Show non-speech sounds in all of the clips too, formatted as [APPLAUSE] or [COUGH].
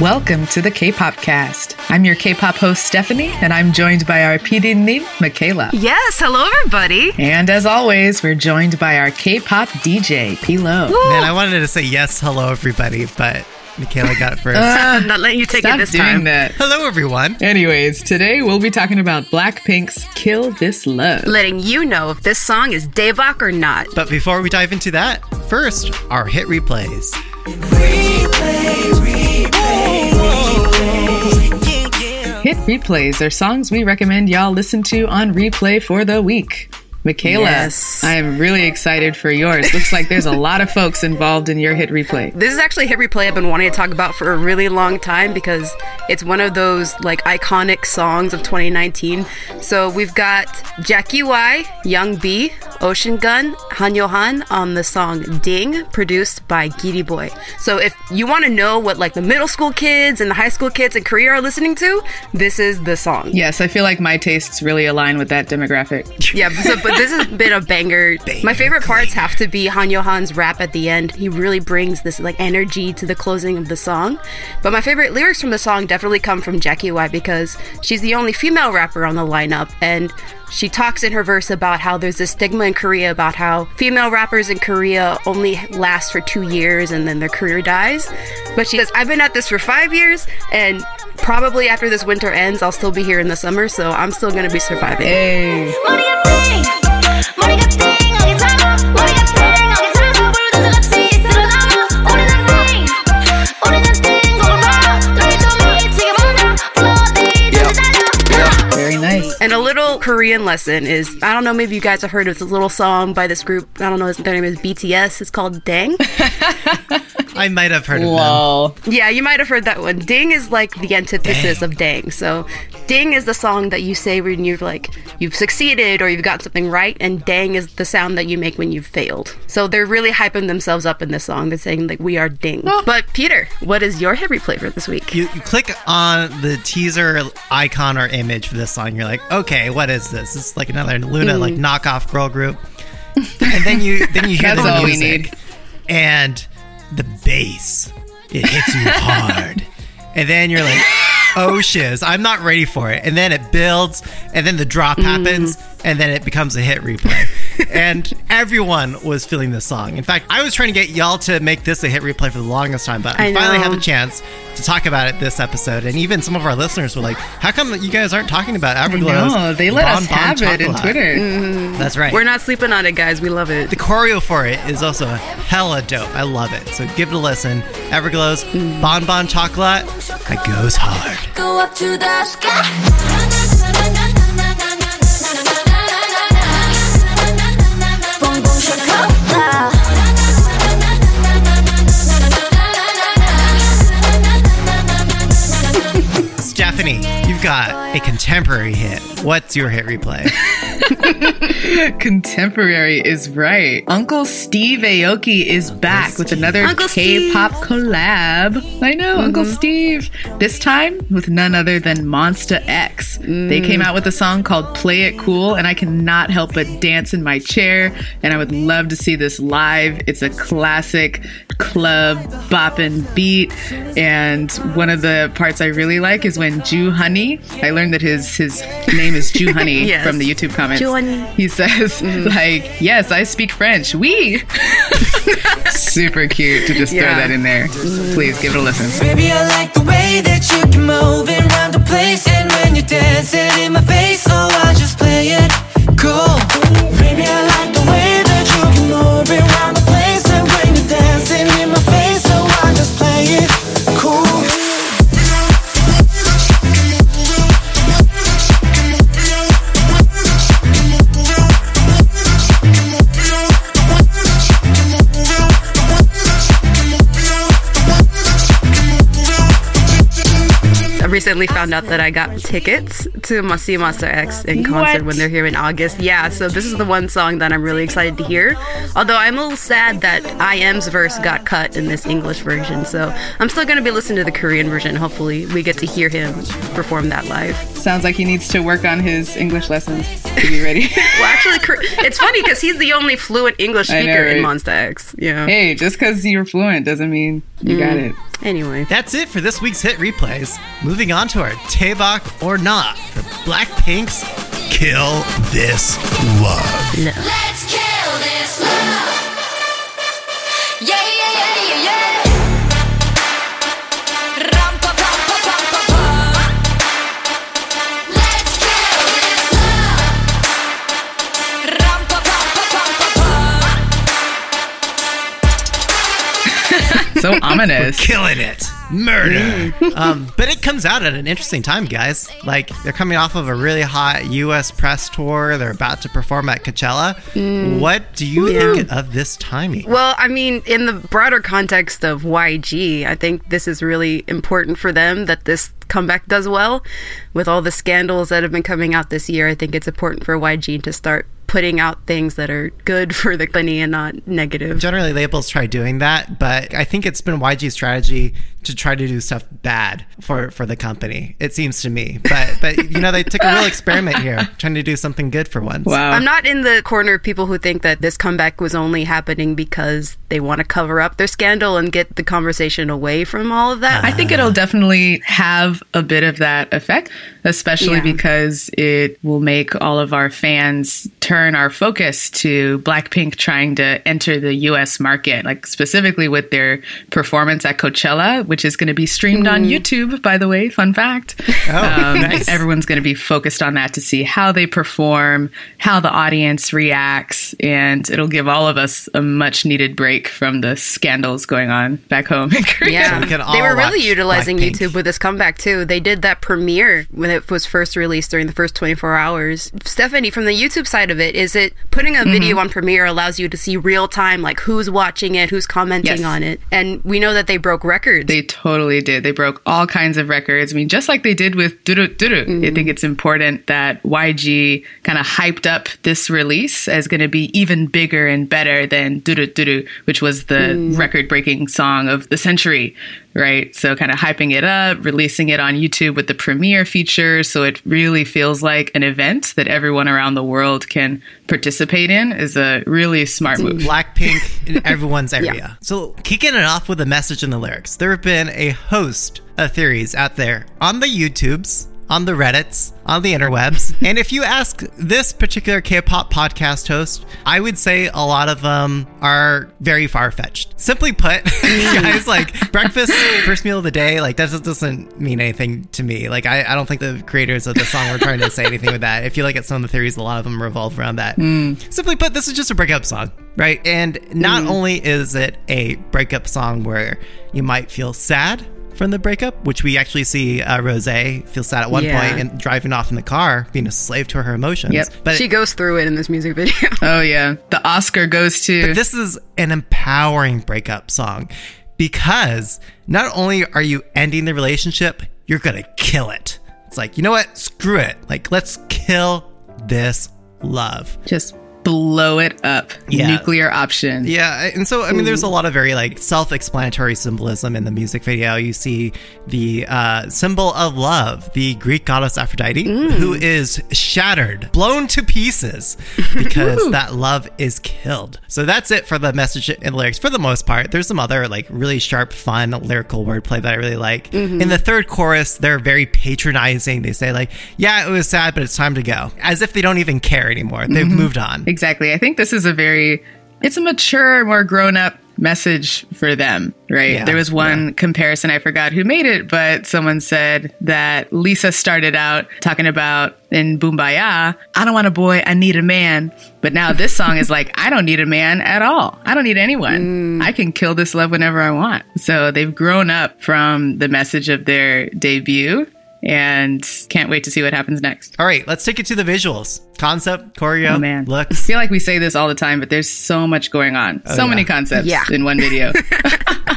Welcome to the K-Pop Cast. I'm your K-Pop host Stephanie, and I'm joined by our PD님, Michaela. Yes, hello everybody. And as always, we're joined by our K-pop DJ, Pilo. Man, I wanted to say yes, hello everybody, but Michaela got it [LAUGHS] first. [LAUGHS] I'm not letting you take Stop it this doing time. that. hello everyone. Anyways, today we'll be talking about Blackpink's "Kill This Love." Letting you know if this song is Daebak or not. But before we dive into that, first, our hit replays. Replays are songs we recommend y'all listen to on replay for the week. Michaela, Yes. I am really excited for yours. Looks like there's a [LAUGHS] lot of folks involved in your hit replay. This is actually a hit replay I've been wanting to talk about for a really long time because it's one of those like iconic songs of 2019. So we've got Jvcki Wai, Young B, Osshun Gum, Han Yohan on the song Ding, produced by Giriboy. So if you want to know what like the middle school kids and the high school kids in Korea are listening to, this is the song. Yes, I feel like my tastes really align with that demographic. Yeah, so, but this has been a banger. My favorite parts have to be Han Yohan's rap at the end. He really brings this like energy to the closing of the song. But my favorite lyrics from the song definitely come from Jvcki Wai because she's the only female rapper on the lineup and she talks in her verse about how there's this stigma in Korea about how female rappers in Korea only last for two years and then their career dies. But she says, I've been at this for five years and probably after this winter ends, I'll still be here in the summer, so I'm still gonna be surviving. Hey, And a little Korean lesson is I don't know, maybe you guys have heard of this little song by this group. I don't know, their name is BTS. It's called Dang. [LAUGHS] I might have heard of them. Yeah, you might have heard that one. Ding is like the antithesis of Dang. So, Ding is the song that you say when you've like you've succeeded or you've got something right, and Dang is the sound that you make when you've failed. So they're really hyping themselves up in this song. They're saying like we are Ding. But Peter, what is your hit replay for this week? You, you click on the teaser icon or image for this song, you're like, okay, what is this? It's like another LOONA mm. like knockoff girl group. And then you then you hear [LAUGHS] That's the all we music, need. and the bass it hits you hard, [LAUGHS] and then you're like, oh shiz, I'm not ready for it. And then it builds, and then the drop happens, mm. And then it becomes a hit replay. [LAUGHS] and everyone was feeling this song. In fact, I was trying to get y'all to make this a hit replay for the longest time, but I I finally know. had the chance to talk about it this episode. And even some of our listeners were like, "How come you guys aren't talking about Everglow's?" No, they let Bon us Bon have it in Chocolat?" Twitter. Mm-hmm. That's right. We're not sleeping on it, guys. We love it. the choreo for it is also hella dope. I love it. So give it a listen. Everglow's mm. Bon Bon Chocolate. It goes hard. Go up to the sky a contemporary hit. What's your hit replay? [LAUGHS] Contemporary is right. Uncle Steve Aoki is back with another Uncle K-pop collab. I know, Uncle mm-hmm. Steve. This time with none other than Monsta X. They came mm. out with a song called "Play It Cool," and I cannot help but dance in my chair. And I would love to see this live. It's a classic club bopping beat. And one of the parts I really like is when Joohoney. I learned that his his name is Joohoney [LAUGHS] Yes. from the YouTube comments. Jew He says, like, yes, I speak French. We. [LAUGHS] Super cute to just throw that in there. Please give it a listen. Baby, I like the way that you can move it around the place And when you're dancing in my face, so I just play it recently found out that I got tickets to Masi Master X in concert What? when they're here in August. Yeah, so this is the one song that I'm really excited to hear. Although I'm a little sad that IM's verse got cut in this English version. So I'm still going to be listening to the Korean version. Hopefully, we get to hear him perform that live. Sounds like he needs to work on his English lessons to be ready. [LAUGHS] Well, actually, it's funny because he's the only fluent English I know, speaker in right? Monsta X. Yeah. hey, just because you're fluent doesn't mean you got mm. it. Anyway. That's it for this week's hit replays. Moving on to our Daebak or Not for Blackpink's Kill This Love. Let's So [LAUGHS] ominous. Killing it. Murder. [LAUGHS] um, but it comes out at an interesting time, guys. Like, they're coming off of a really hot U.S. press tour. They're about to perform at Coachella. What do you think of this timing? Well, I mean, in the broader context of YG, I think this is really important for them that this comeback does well. With all the scandals that have been coming out this year, I think it's important for YG to start putting out things that are good for the company and not negative. Generally, labels try doing that, but I think it's been YG's strategy to try to do stuff bad for for the company. It seems to me, but but you know they took a real experiment here, trying to do something good for once. Wow. I'm not in the corner of people who think that this comeback was only happening because they want to cover up their scandal and get the conversation away from all of that. I think it'll definitely have a bit of that effect, especially Yeah. because it will make all of our fans turn our focus to Blackpink trying to enter the US market, like specifically with their performance at Coachella, which is going to be streamed on YouTube, by the way. Fun fact. [LAUGHS] Oh, nice. Everyone's going to be focused on that to see how they perform, how the audience reacts, and it'll give all of us a much needed break from the scandals going on back home in Korea. Yeah, we they were really utilizing Blackpink. YouTube with this comeback too. They did that premiere when it was first released during the first 24 hours. Stephanie, from the YouTube side of it, is it putting a Mm-hmm. video on Premiere allows you to see real time, like who's watching it, who's commenting Yes. on it, and we know that they broke records. They totally did. They broke all kinds of records. I mean, just like they did with Duru Duru. I mm-hmm. think it's important that YG kind of hyped up this release as going to be even bigger and better than Duru Duru, which was the mm. record breaking song of the century, right? So, kind of hyping it up, releasing it on YouTube with the premiere feature. So, it really feels like an event that everyone around the world can participate in is a really smart move. Blackpink in [LAUGHS] everyone's area. So, kicking it off with a message in the lyrics, there have been a host of theories out there on the YouTubes, on the Reddits, on the interwebs. [LAUGHS] and if you ask this particular K pop podcast host, I would say a lot of them are very far fetched. Simply put, [LAUGHS] guys, like breakfast, first meal of the day, like that just doesn't mean anything to me. Like, I, I don't think the creators of the song were trying to say anything with that. If you look at some of the theories, a lot of them revolve around that. Hmm. Simply put, this is just a breakup song, right? And not hmm. only is it a breakup song where you might feel sad from the breakup, which we actually see uh, Rose feel sad at one Yeah. point and driving off in the car, being a slave to her emotions. Yep. But she goes through it in this music video. [LAUGHS] Oh, yeah. The Oscar goes to. this is an empowering breakup song because not only are you ending the relationship, you're going to kill it. It's like, you know what? Screw it. Like, let's kill this love. just blow it up. Yeah. Nuclear option. Yeah, and so I mean, there's a lot of very like self-explanatory symbolism in the music video. You see the uh, symbol of love, the Greek goddess Aphrodite, mm. who is shattered, blown to pieces [LAUGHS] because that love is killed. So that's it for the message and lyrics for the most part. There's some other like really sharp, fun lyrical wordplay that I really like. Mm-hmm. In the third chorus, they're very patronizing. They say like, "Yeah, it was sad, but it's time to go," as if they don't even care anymore. They've mm-hmm. moved on. Exactly. I think this is a very it's a mature, more grown up message for them, right? Yeah, there was one comparison I forgot who made it, but someone said that Lisa started out talking about in Boombayah, I don't want a boy, I need a man. But now this song is like, I don't need a man at all. I don't need anyone. Mm. I can kill this love whenever I want. So they've grown up from the message of their debut and can't wait to see what happens next. All right, let's take it to the visuals. Concept, choreo, Oh man, I feel like we say this all the time, but there's so much going on, oh, so yeah. many concepts Yeah. in one video. [LAUGHS]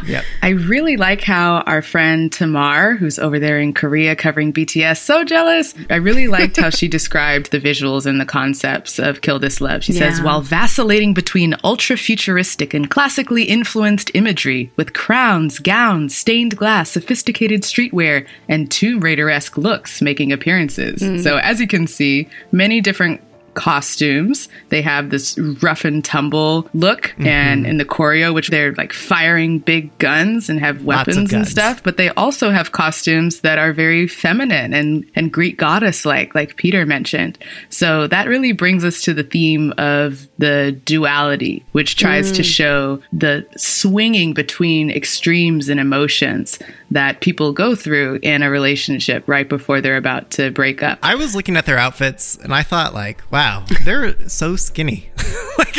Yep. [LAUGHS] I really like how our friend Tamar, who's over there in Korea covering BTS, so jealous. I really liked how she [LAUGHS] described the visuals and the concepts of Kill This Love. She says, while vacillating between ultra futuristic and classically influenced imagery with crowns, gowns, stained glass, sophisticated streetwear, and Tomb Raider esque looks making appearances. Mm-hmm. So, as you can see, many different costumes. They have this rough and tumble look, mm-hmm. and in the choreo, which they're like firing big guns and have weapons and stuff. But they also have costumes that are very feminine and and Greek goddess like, like Peter mentioned. So that really brings us to the theme of the duality, which tries to mm. show the swinging between extremes and emotions that people go through in a relationship right before they're about to break up. I was looking at their outfits and I thought, like, wow, they're so skinny. [LAUGHS] like,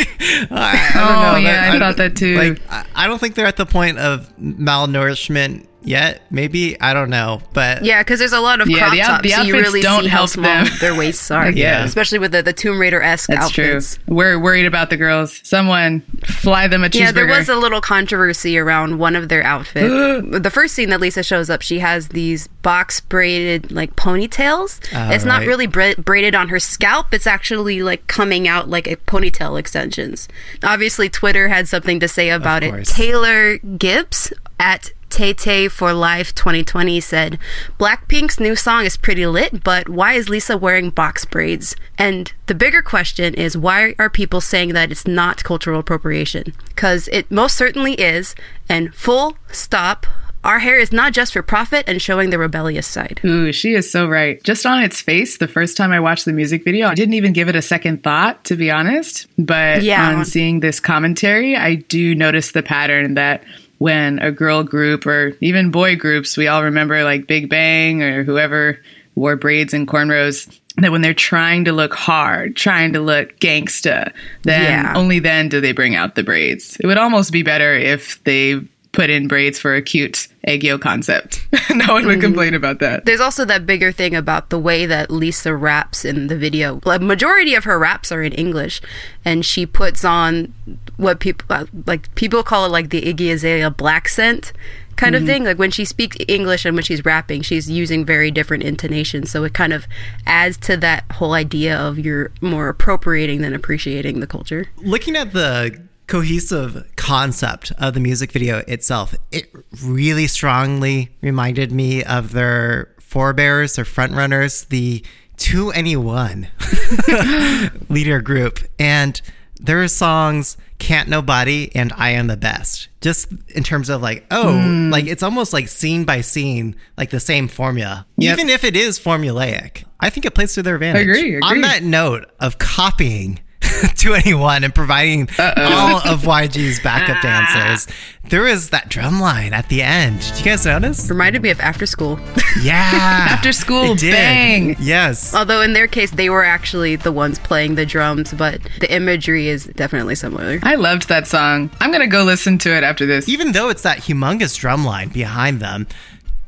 I, I don't Oh, know. yeah, I thought that too. Like, I, I don't think they're at the point of malnourishment yet. Maybe I don't know, but Yeah, because there's a lot of Yeah, crop the tops, the so you really don't see how help small them. their waists [LAUGHS] are. Yeah. especially with the, the Tomb Raider esque That's outfits. true. We're worried about the girls. Someone fly them a cheeseburger. Yeah, there was a little controversy around one of their outfits. [GASPS] the first scene that Lisa shows up, she has these box braided like ponytails. Ah, it's not really bra- braided on her scalp. It's actually like coming out like a ponytail extensions. Obviously, Twitter had something to say about it. Taylor Gibbs at Tay Tay for Life 2020 said, Blackpink's new song is pretty lit, but why is Lisa wearing box braids? And the bigger question is, why are people saying that it's not cultural appropriation? Because it most certainly is, and full stop. Our hair is not just for profit and showing the rebellious side. Ooh, she is so right. Just on its face, the first time I watched the music video, I didn't even give it a second thought, to be honest. But Yeah. on seeing this commentary, I do notice the pattern that when a girl group or even boy groups, we all remember like Big Bang or whoever wore braids and cornrows. That when they're trying to look hard, trying to look gangsta, then Yeah. only then do they bring out the braids. It would almost be better if they put in braids for a cute egg yolk concept. [LAUGHS] no one would complain about that. There's also that bigger thing about the way that Lisa raps in the video. A majority of her raps are in English, and she puts on what people uh, like people call it like the Iggy Azalea black scent kind of thing. Like when she speaks English and when she's rapping, she's using very different intonations. So it kind of adds to that whole idea of you're more appropriating than appreciating the culture. looking at the cohesive concept of the music video itself, it really strongly reminded me of their forebears or frontrunners, the 2NE1 [LAUGHS] leader group. And their songs Can't Nobody and I Am the Best. Just in terms of like, oh, hmm. like it's almost like scene by scene, like the same formula. Yep. Even if it is formulaic. I think it plays to their advantage. Agree, On that note of copying 2NE1 and providing all of YG's backup [LAUGHS] ah. dancers, there was that drum line at the end. Did you guys notice? Reminded me of After School. Yeah. [LAUGHS] After school, bang. Yes. Although in their case, they were actually the ones playing the drums, but the imagery is definitely similar. I loved that song. I'm gonna go listen to it after this. Even though it's that humongous drum line behind them,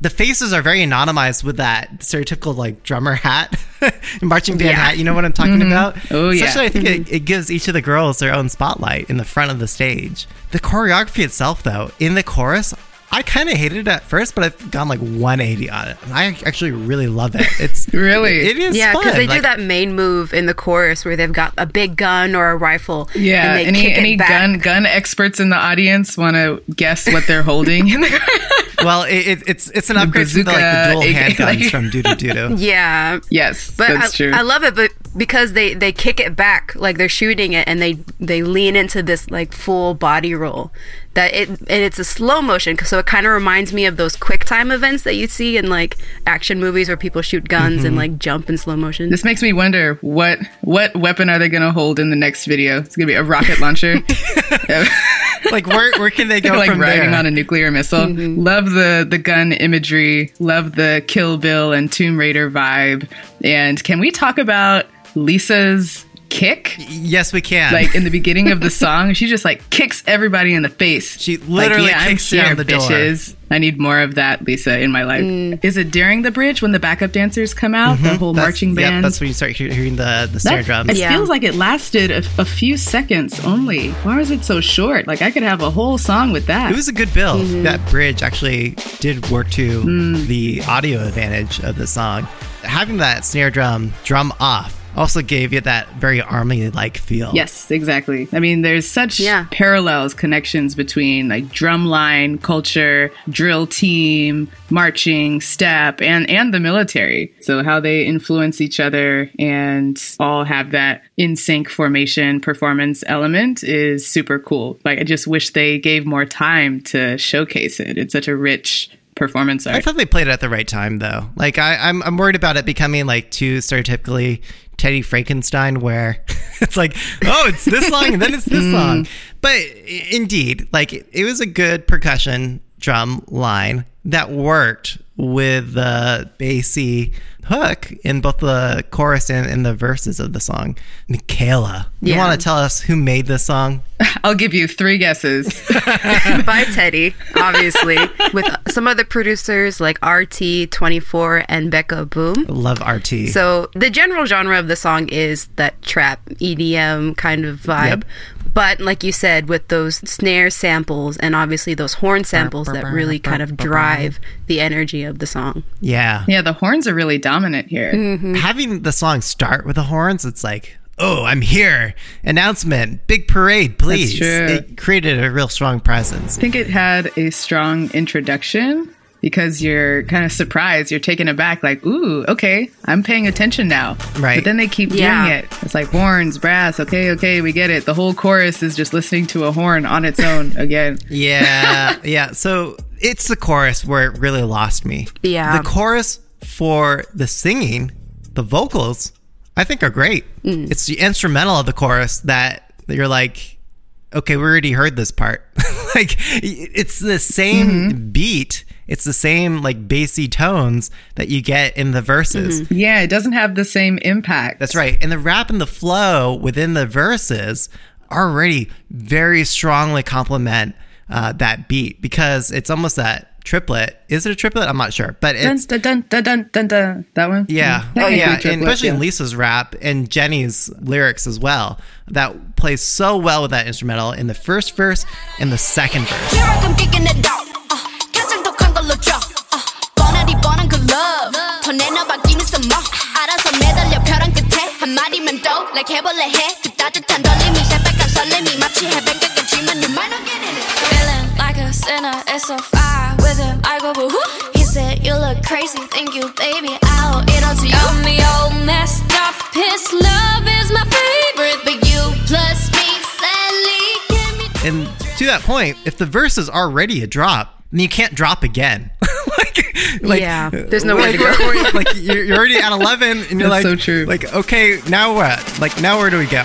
the faces are very anonymized with that stereotypical like drummer hat, [LAUGHS] marching band Yeah. hat. You know what I'm talking mm-hmm. about? Oh, Such yeah. that I think it, mm-hmm. it gives each of the girls their own spotlight in the front of the stage. The choreography itself, though, in the chorus. I kind of hated it at first, but I've gone like 180 on it. I actually really love it. It's [LAUGHS] Really? it is Yeah, because fun. they do that main move in the chorus where they've got a big gun or a rifle. yeah. and they Any kick any it back. gun gun experts in the audience want to guess what they're holding in the [LAUGHS] Well, it, it, it's it's an upgrade from the, like the dual aka, handguns like- from Doo Doo Doo Doo. [LAUGHS] Yeah, Yes, but that's I, true. I love it, but because they they kick it back like they're shooting it, and they they lean into this like full body roll. That it and it's a slow motion, so it kind of reminds me of those quick time events that you see in like action movies where people shoot guns Mm-hmm. and like jump in slow motion. this makes me wonder what what weapon are they gonna hold in the next video? It's gonna be a rocket launcher, [LAUGHS] [LAUGHS] Like where where can they [LAUGHS] go like from riding there? on a nuclear missile. Mm-hmm. Love the the gun imagery. Love the Kill Bill and Tomb Raider vibe. And can we talk about Lisa's kick? yes, we can. like in the beginning of the [LAUGHS] song, she just like kicks everybody in the face. She literally like, yeah, kicks I'm down here, the door. bitches. I need more of that, Lisa, in my life. Is it during the bridge when the backup dancers come out, the whole Mm-hmm. That's- marching yep, band? that's when you start hearing the the snare That- drums. It Yeah. feels like it lasted a, a few seconds only. Why was it so short? Like I could have a whole song with that. It was a good build. Mm-hmm. That bridge actually did work to Mm. the audio advantage of the song. Having that snare drum drum off also gave you that very army like feel. Yes, exactly. I mean, there's such Yeah. parallels, connections between like drumline culture, drill team, marching, step, and and the military. So how they influence each other and all have that in sync formation performance element is super cool. Like I just wish they gave more time to showcase it. It's such a rich performance I thought they played it at the right time though. Like I, I'm I'm worried about it becoming like too stereotypically Teddy Frankenstein where [LAUGHS] it's like, oh, it's this song and then it's this mm. song. But indeed, like it, it was a good percussion drum line that worked with the bassy hook in both the chorus and in the verses of the song. Michaela, you want to tell us who made this song? [LAUGHS] I'll give you three guesses. [LAUGHS] by Teddy, obviously, with some other producers like RT24 and Bekuh BOOM. Love RT. So the general genre of the song is that trap EDM kind of vibe. Yep. But like you said, with those snare samples and obviously those horn samples that really kind of drive the energy of the song. yeah. yeah, the horns are really dominant here. Mm-hmm. having the song start with the horns, it's like, oh, I'm here. Announcement, big parade, please. true. It created a real strong presence. I think it had a strong introduction because you're kind of surprised. You're taken aback, like, ooh, okay, I'm paying attention now. Right. But then they keep Yeah. doing it. It's like horns, brass, okay, okay, we get it. The whole chorus is just listening to a horn on its own [LAUGHS] again. Yeah, yeah. So it's the chorus where it really lost me. Yeah. The chorus for the singing, the vocals, I think are great. Mm. It's the instrumental of the chorus that you're like, okay, we already heard this part. [LAUGHS] like it's the same Mm-hmm. beat. It's the same like bassy tones that you get in the verses. Mm-hmm. Yeah, it doesn't have the same impact. That's right. And the rap and the flow within the verses already very strongly complement uh, that beat because it's almost that triplet. Is it a triplet? I'm not sure, but it's dun, dun, dun, dun, dun, dun. That one? yeah, Mm. oh yeah, Technically and triplet, especially in. Lisa's rap and Jennie's lyrics as well. That plays so well with that instrumental in the first verse and the second verse. 더 내놔바뀌는 some more. 알아서 매달려 벼랑 끝에 한 마디만 더 like 해볼래 해. 그 따뜻한 떨림이 새빨간 설렘이 마치 해변가겠지만 you might not get in it. Feeling like a sinner, it's so fire with him. I go boo hoo. He said, You look crazy, thank you, baby. I'll it on to you. I'm the old messed up. His love is my favorite, but you plus me, sadly, give me. And to that point, if the verse is already a drop, then you can't drop again. [LAUGHS] like, like, Yeah, there's no like, to go. [LAUGHS] like you're, you're already at 11, and you're That's like, so true. Like, okay, now what? Like, now where do we go?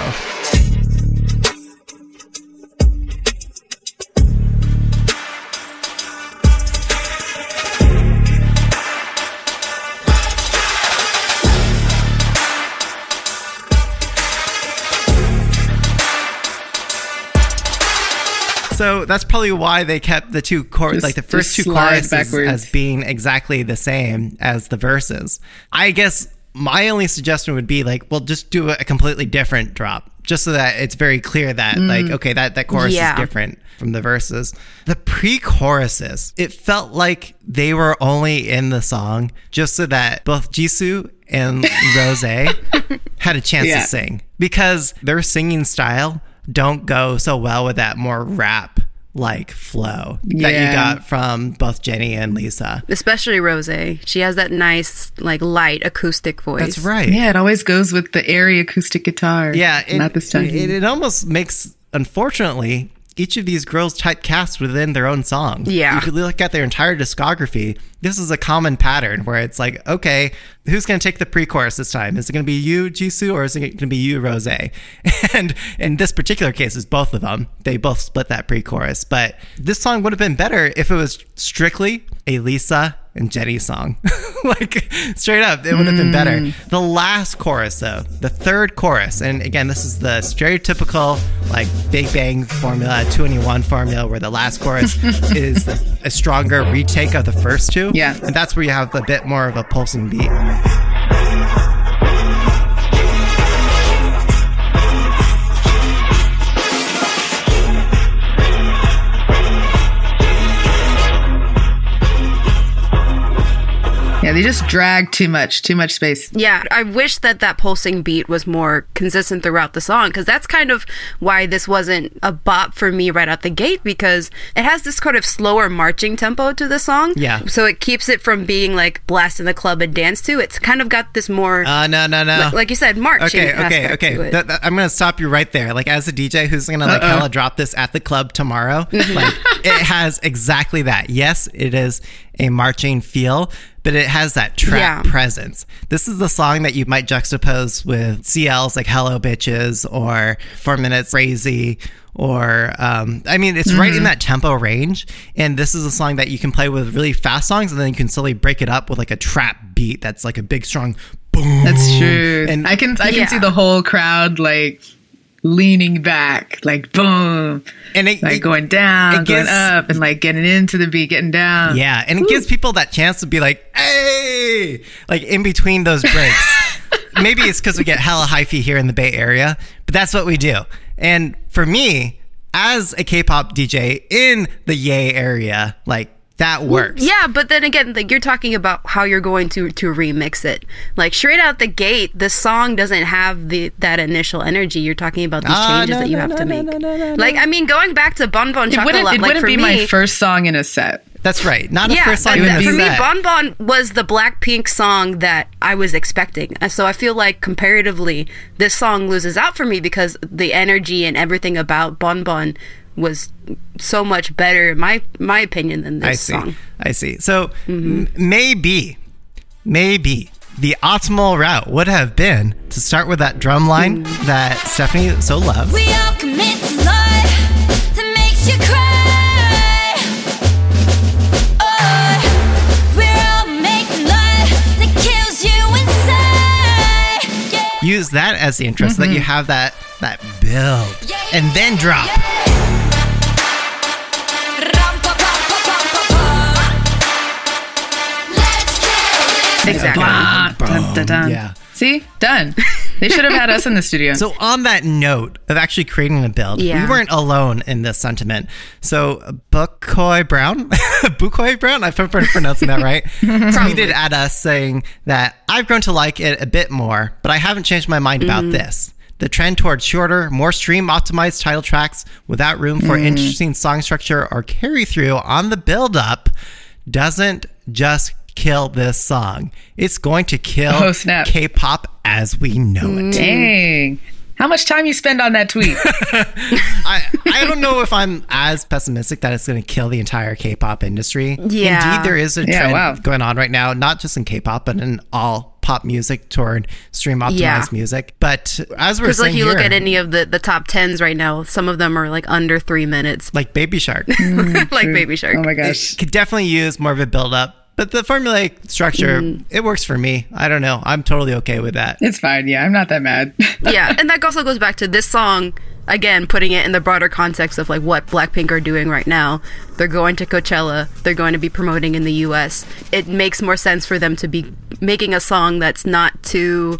So that's probably why they kept the two chor- Just- like the first two just choruses backwards. as being exactly the same as the verses. I guess my only suggestion would be like, well, just do a completely different drop, just so that it's very clear that Mm. like, okay, that that chorus Yeah. is different from the verses. The pre-choruses, it felt like they were only in the song just so that both Jisoo and [LAUGHS] Rose had a chance Yeah. to sing because their singing style don't go so well with that more rap like flow that you got from both Jennie and Lisa. Especially Rose. She has that nice, like, light acoustic voice. That's right. Yeah, it always goes with the airy acoustic guitar. Yeah, it, not this time. It, it almost makes, unfortunately, each of these girls typecast within their own song. Yeah. You could look at their entire discography. This is a common pattern where it's like, okay, who's going to take the pre-chorus this time? Is it going to be you, Jisoo, or is it going to be you, Rose? [LAUGHS] And in this particular case, it's both of them. They both split that pre-chorus. But this song would have been better if it was strictly a Lisa and Jennie song. [LAUGHS] like straight up, it would have been better. Mm. The last chorus, though, the third chorus, and again, this is the stereotypical like Big Bang formula, two and one formula, where the last chorus [LAUGHS] is a stronger retake of the first two. Yeah. and that's where you have a bit more of a pulsing beat. They just drag too much, too much space. Yeah, I wish that that pulsing beat was more consistent throughout the song because that's kind of why this wasn't a bop for me right out the gate because it has this kind of slower marching tempo to the song. Yeah. So it keeps it from being like blast in the club and dance to. It's kind of got this more, Uh, no, no, no. like, like you said, marching Okay, okay, okay. Th- th- I'm gonna stop you right there. Like as a DJ who's gonna like hella drop this at the club tomorrow, Mm-hmm. like it has exactly that. Yes, it is a marching feel, but it has that trap Yeah. presence. This is the song that you might juxtapose with CL's like "Hello Bitches" or Four Minutes Crazy. Or, um, I mean, it's right in that tempo range, and this is a song that you can play with really fast songs, and then you can slowly break it up with like a trap beat that's like a big, strong boom. That's true. And- I can I can see the whole crowd like leaning back, like boom, and it, like it- going down, it gives- going up, and like getting into the beat, getting down. Yeah, and it gives people that chance to be like, "Hey!" Like in between those breaks. [LAUGHS] Maybe it's because we get hella hyphy here in the Bay Area, but that's what we do. And for me, as a K-pop DJ in the Yay area, like that works. Yeah, but then again, like you're talking about how you're going to to remix it. Like straight out the gate, the song doesn't have the that initial energy. You're talking about these Ah, changes no, that you no, have no, to no, make. no, no, no, like I mean, going back to Bon Bon It wouldn't, it like wouldn't for be me, my first song in a set. That's right. Not a first song that- in that- a for me. Bon Bon was the Blackpink song that I was expecting. Uh, So I feel like comparatively, this song loses out for me because the energy and everything about Bon Bon was so much better, in my my opinion, than this I see. song. I see. So Mm-hmm. m- maybe, maybe the optimal route would have been to start with that drum line Mm. that Stephanie so loves. We all commit to love that makes you cry. Oh, we're all making love that kills you inside. Yeah. use that as the intro so Mm-hmm. that you have that that build and then drop Let's Exactly. Blah, dun, dun, dun. yeah. See, done. They should have had us in the studio. so on that note of actually creating a build Yeah. we weren't alone in this sentiment. So uh, bukoy brown? [LAUGHS] Bukoy brown? I hope i'm pronouncing that right. [LAUGHS] Tweeted at us saying that i've grown to like it a bit more but i haven't changed my mind about mm. this. The trend towards shorter, more stream optimized title tracks without room for mm. interesting song structure or carry through on the build up doesn't just kill this song. It's going to kill Oh, snap. K-pop as we know it. Dang. How much time you spend on that tweet? [LAUGHS] I, I don't know if I'm as pessimistic that it's going to kill the entire K-pop industry. Yeah. Indeed, there is a Yeah, trend wow. going on right now, not just in K-pop, but in all pop music toward stream optimized Yeah. music. But as we're Because saying like you here, look at any of the the top tens right now, some of them are like under three minutes, like Baby Shark, [LAUGHS] like mm, Baby Shark. oh my gosh. could definitely use more of a build up. But the formulaic structure, Mm. it works for me. I don't know. I'm totally okay with that. It's fine. Yeah, I'm not that mad. [LAUGHS] yeah, and that also goes back to this song again, putting it in the broader context of like what Blackpink are doing right now. They're going to Coachella. They're going to be promoting in the U.S. It makes more sense for them to be making a song that's not too.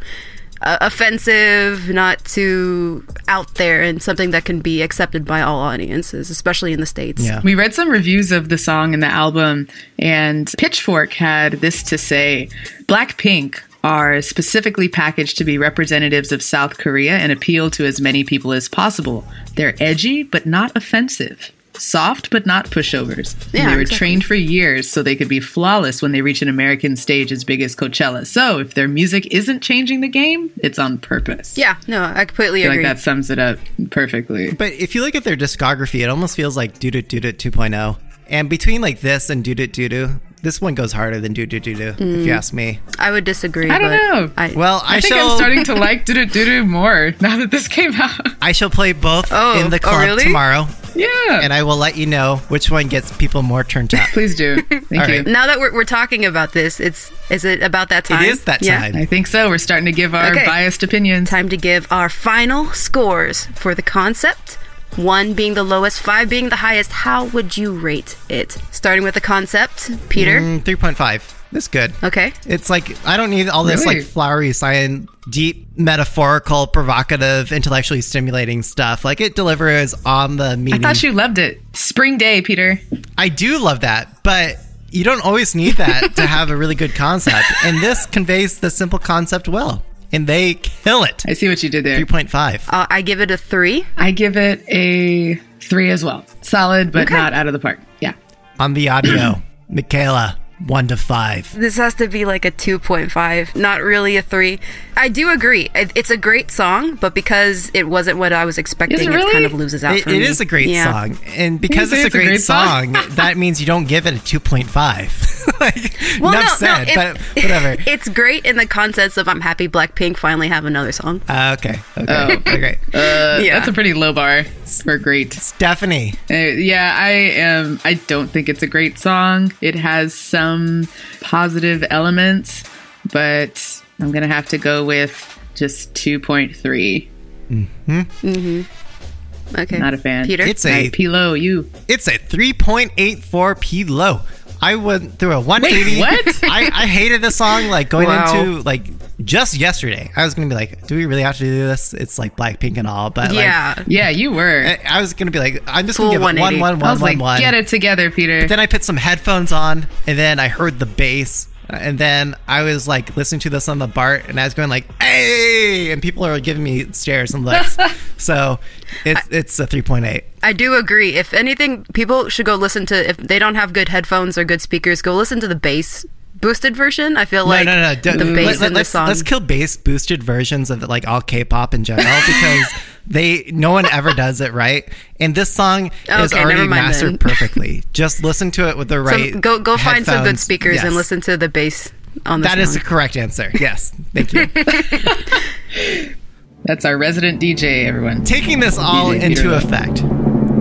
Uh, offensive, not too out there, and something that can be accepted by all audiences, especially in the states. Yeah. We read some reviews of the song and the album, and Pitchfork had this to say Blackpink are specifically packaged to be representatives of South Korea and appeal to as many people as possible. They're edgy, but not offensive. Soft, but not pushovers. And Yeah, they were exactly. trained for years so they could be flawless when they reach an American stage as big as Coachella. So if their music isn't changing the game, it's on purpose. Yeah, no, I completely I feel agree. like that sums it up perfectly. But if you look at their discography, it almost feels like Doo Doo Doo Doo 2.0. And between like this and Doo Doo Doo Doo, this one goes harder than Doo Doo Doo Doo, if you ask me. I would disagree. I don't but know. I, Well, I, I think shall I'm starting to like Doo Doo Doo Doo more now that this came out. I shall play both Oh, in the oh, club really? tomorrow, yeah. and I will let you know which one gets people more turned [LAUGHS] up. Please do. [LAUGHS] Thank All you. right. now that we're, we're talking about this, it's is it about that time? It is that Yeah. time. I think so. We're starting to give our Okay. biased opinions. Time to give our final scores for the concept. One being the lowest, five being the highest. How would you rate it? Starting with the concept, Peter. Mm, 3.5. That's good. Okay. It's like I don't need all this Really? like flowery science, deep metaphorical, provocative, intellectually stimulating stuff. Like it delivers on the meaning. I thought you loved it. Spring day, Peter. I do love that, but you don't always need that to [LAUGHS] have a really good concept. And this conveys the simple concept well. And they kill it. I see what you did there. 3.5. Uh, I give it a three. I give it a three as well. Solid, but not out of the park. Yeah. On the audio, [CLEARS THROAT] Michaela, 1 to 5. This has to be like a 2.5, not really a 3. I do agree. It's a great song, but because it wasn't what I was expecting, Is it it kind of loses out It, for it me. is a great Yeah. song. And because say it's a great, song, [LAUGHS] that means you don't give it a 2.5. [LAUGHS] like, Well, enough no, no, it- but whatever. [LAUGHS] It's great in the context of I'm happy Blackpink finally have another song. Uh, okay. Okay. Oh. okay. Uh, Yeah. That's a pretty low bar for great. Stephanie. Uh, yeah, I am. I don't think it's a great song. It has some positive elements, but I'm gonna have to go with just 2.3. Mm-hmm. Mm-hmm. Okay. Not a fan. Peter? It's All a right, Pilo, you. It's a 3.84 P low. I went through a 180. what? [LAUGHS] I, I hated the song like going Wow. into like just yesterday. I was gonna be like, do we really have to do this? It's like Blackpink and all, but like, yeah. Yeah, you were. I, I was gonna be like, I'm just Full gonna give it one, 180. one, I one, was one, like, one. get it together, Peter. Then I put some headphones on, and then I heard the bass, and then I was like listening to this on the BART, and I was going like, "Hey!" and people are giving me stares and looks. [LAUGHS] so it's it's a 3.8. I do agree. If anything, people should go listen to, if they don't have good headphones or good speakers, go listen to the bass boosted version. I feel like no, no, no. the don't- bass let, in the us song. let's kill bass boosted versions of like all K-pop in general [LAUGHS] because they no one ever does it right. And this song is already mastered then. perfectly. Just listen to it with the So right. go go find some good headphones. speakers and listen to the bass on the That song. is the correct answer. Yes, thank you. [LAUGHS] That's our resident DJ, everyone. Taking this all DJ into Peter. effect,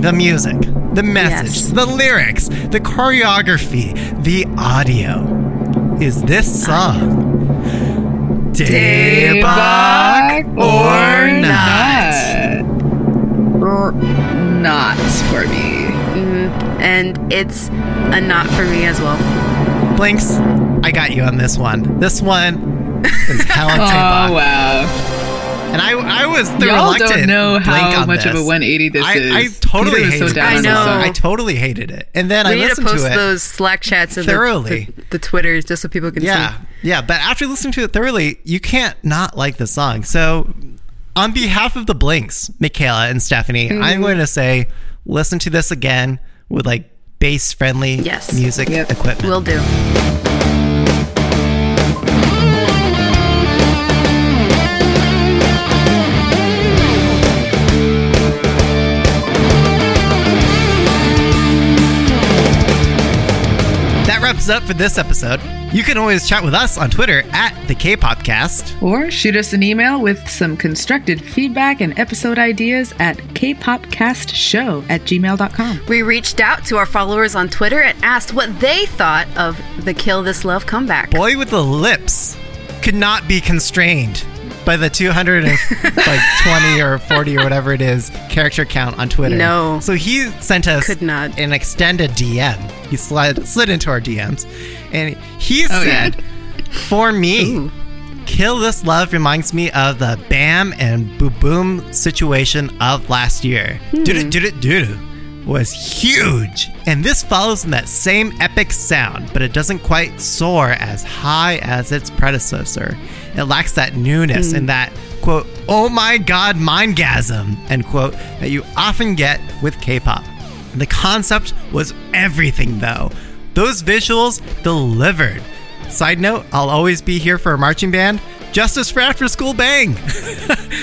the music, the message, Yes. the lyrics, the choreography, the audio. Is this song Daebak or not? Or not for me. Mm, and it's a not for me as well. Blinks, I got you on this one. This one is [LAUGHS] Helen Oh wow! And I, I was the Y'all reluctant don't know how on much of a 180 this I, is. I totally Peter was so hated it. on this song. I totally hated it. And then We I need to listened post to it. those Slack chats and the, thoroughly. the, the Twitters just so people can Yeah, see. yeah. But after listening to it thoroughly, you can't not like the song. So, on behalf of the Blinks, Michaela and Stephanie, Mm-hmm. I'm going to say listen to this again with like bass friendly Yes. music Yep. equipment. Will do. That wraps up for this episode. You can always chat with us on Twitter at the K-Popcast. Or shoot us an email with some constructed feedback and episode ideas at kpopcastshow at gmail.com. We reached out to our followers on Twitter and asked what they thought of the Kill This Love comeback. Boy with the lips could not be constrained by the 200 and [LAUGHS] like or 40 or whatever it is character count on Twitter. No. So he sent us Could not. an extended DM. He slid slid into our DMs and he Oh, said for me Kill This Love reminds me of the Bam and Boo Boom situation of last year. Doo doo doo doo was huge. And this follows in that same epic sound, but it doesn't quite soar as high as its predecessor. It lacks that newness hmm. and that quote, oh my god, mindgasm, end quote, that you often get with K pop. The concept was everything though. Those visuals delivered. Side note, I'll always be here for a marching band. Justice for After School Bang!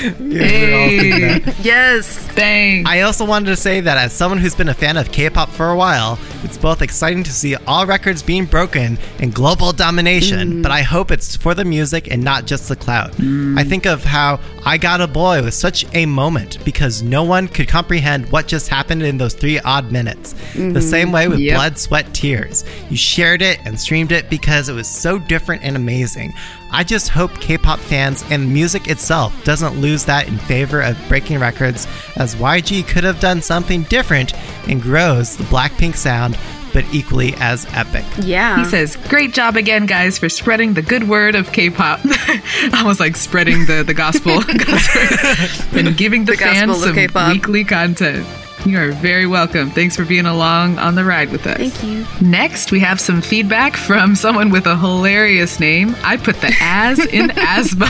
Yeah, we're all thinking that. Yes. bang. I also wanted to say that as someone who's been a fan of K-pop for a while, it's both exciting to see all records being broken and global domination, mm. but I hope it's for the music and not just the clout. Mm. I think of how I Got a Boy was such a moment because no one could comprehend what just happened in those three odd minutes. The mm-hmm. same way with Yep. Blood, Sweat, Tears. You shared it and streamed it because it was so different and amazing. I just hope K-pop fans and music itself doesn't lose that in favor of breaking records, as YG could have done something different and grows the Blackpink sound, but equally as epic. Yeah. He says, "Great job again, guys, for spreading the good word of K-pop. [LAUGHS] Almost like spreading the the gospel [LAUGHS] [LAUGHS] and giving the, The fans some K-pop. weekly content." You are very welcome. Thanks for being along on the ride with us. Thank you. Next, we have some feedback from someone with a hilarious name. I put the as in [LAUGHS] asthma.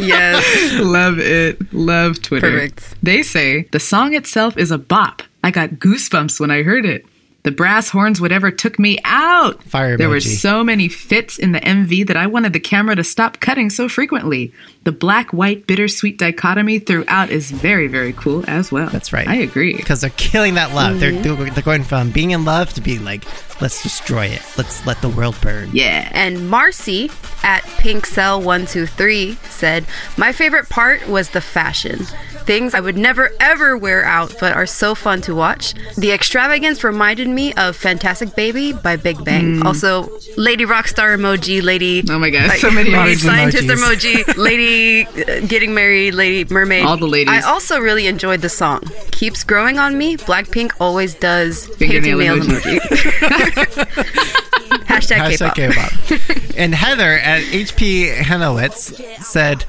Yes. Love it. Love Twitter. Perfect. They say the song itself is a bop. I got goosebumps when I heard it. The brass horns, whatever, took me out. Fire There were so many fits in the MV that I wanted the camera to stop cutting so frequently. The black white bittersweet dichotomy throughout is very, very cool as well. That's right. I agree. because they're killing that love. Mm-hmm. They're they're going from being in love to being like, let's destroy it. Let's let the world burn. Yeah. And Marcy at Pink Cell 123 said, My favorite part was the fashion. Things I would never ever wear out, but are so fun to watch. The extravagance reminded me of Fantastic Baby by Big Bang. Also, Lady Rockstar emoji, Lady. Oh my God, like, so many Lady emojis. Scientist Emojis. emoji, [LAUGHS] Lady Getting Married, Lady Mermaid. All the ladies. I also really enjoyed the song. Keeps growing on me. Blackpink always does Fingernail painting nails emoji. emoji. Hashtag, Hashtag K-pop. K-pop. and Heather at HP Hanowitz said,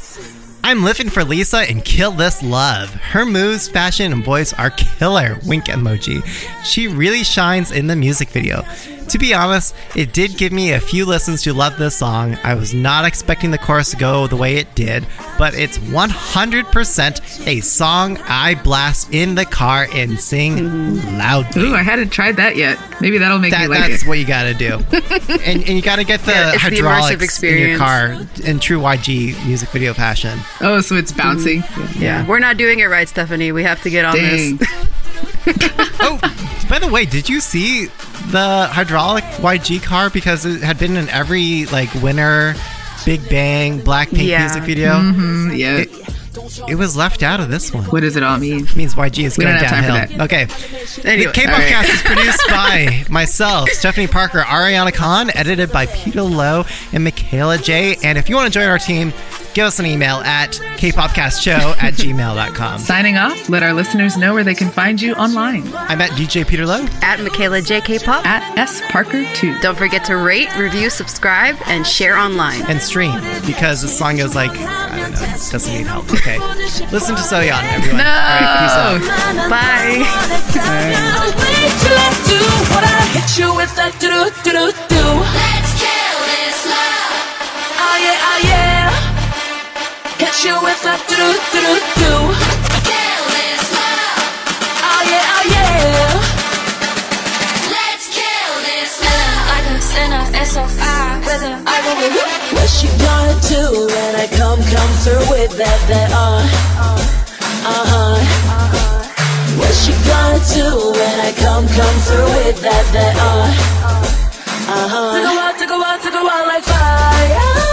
I'm living for Lisa and kill this love. Her moves, fashion, and voice are killer. Wink emoji. She really shines in the music video. To be honest, it did give me a few listens to love this song. I was not expecting the chorus to go the way it did, but it's 100% a song I blast in the car and sing loudly. Ooh, I hadn't tried that yet. Maybe that'll make me That, like that's it. what you got to do, [LAUGHS] and, and you got to get the Yeah, it's the hydraulics in your car in true YG music video fashion. Oh, so it's bouncing. Yeah. We're not doing it right, Stephanie. We have to get on Dang. this. [LAUGHS] Oh, by the way, did you see the hydraulic YG car because it had been in every like WINNER Big Bang Blackpink Yeah. music video? Mm, yeah. It was left out of this one. What does it all mean? It means YG is We going don't have time for downhill. Okay. Anyway, the K-pop all right. cast is [LAUGHS] produced by myself, Stephanie Parker, Ariana Khan, edited by Peter Lowe and Michaela J. And if you want to join our team, give us an email at kpopcastshow at gmail.com. Signing off, let our listeners know where they can find you online I'm at DJ Peter Lowe. at Michaela J. K-pop. at S Parker2. Don't forget to rate, review, subscribe, and share online. and stream because this song is like I don't know, doesn't need help. Okay, listen to Soyeon, everyone. No! All right, peace out. Bye you with a do do do. Kill this love. Oh yeah, oh yeah. Let's kill this love. Like a sinner, it's with her. I will what you gonna do when I come come through with that that uh uh huh. What you gonna do when I come come through with that that uh uh huh. Took a out, took a out, took a out like fire.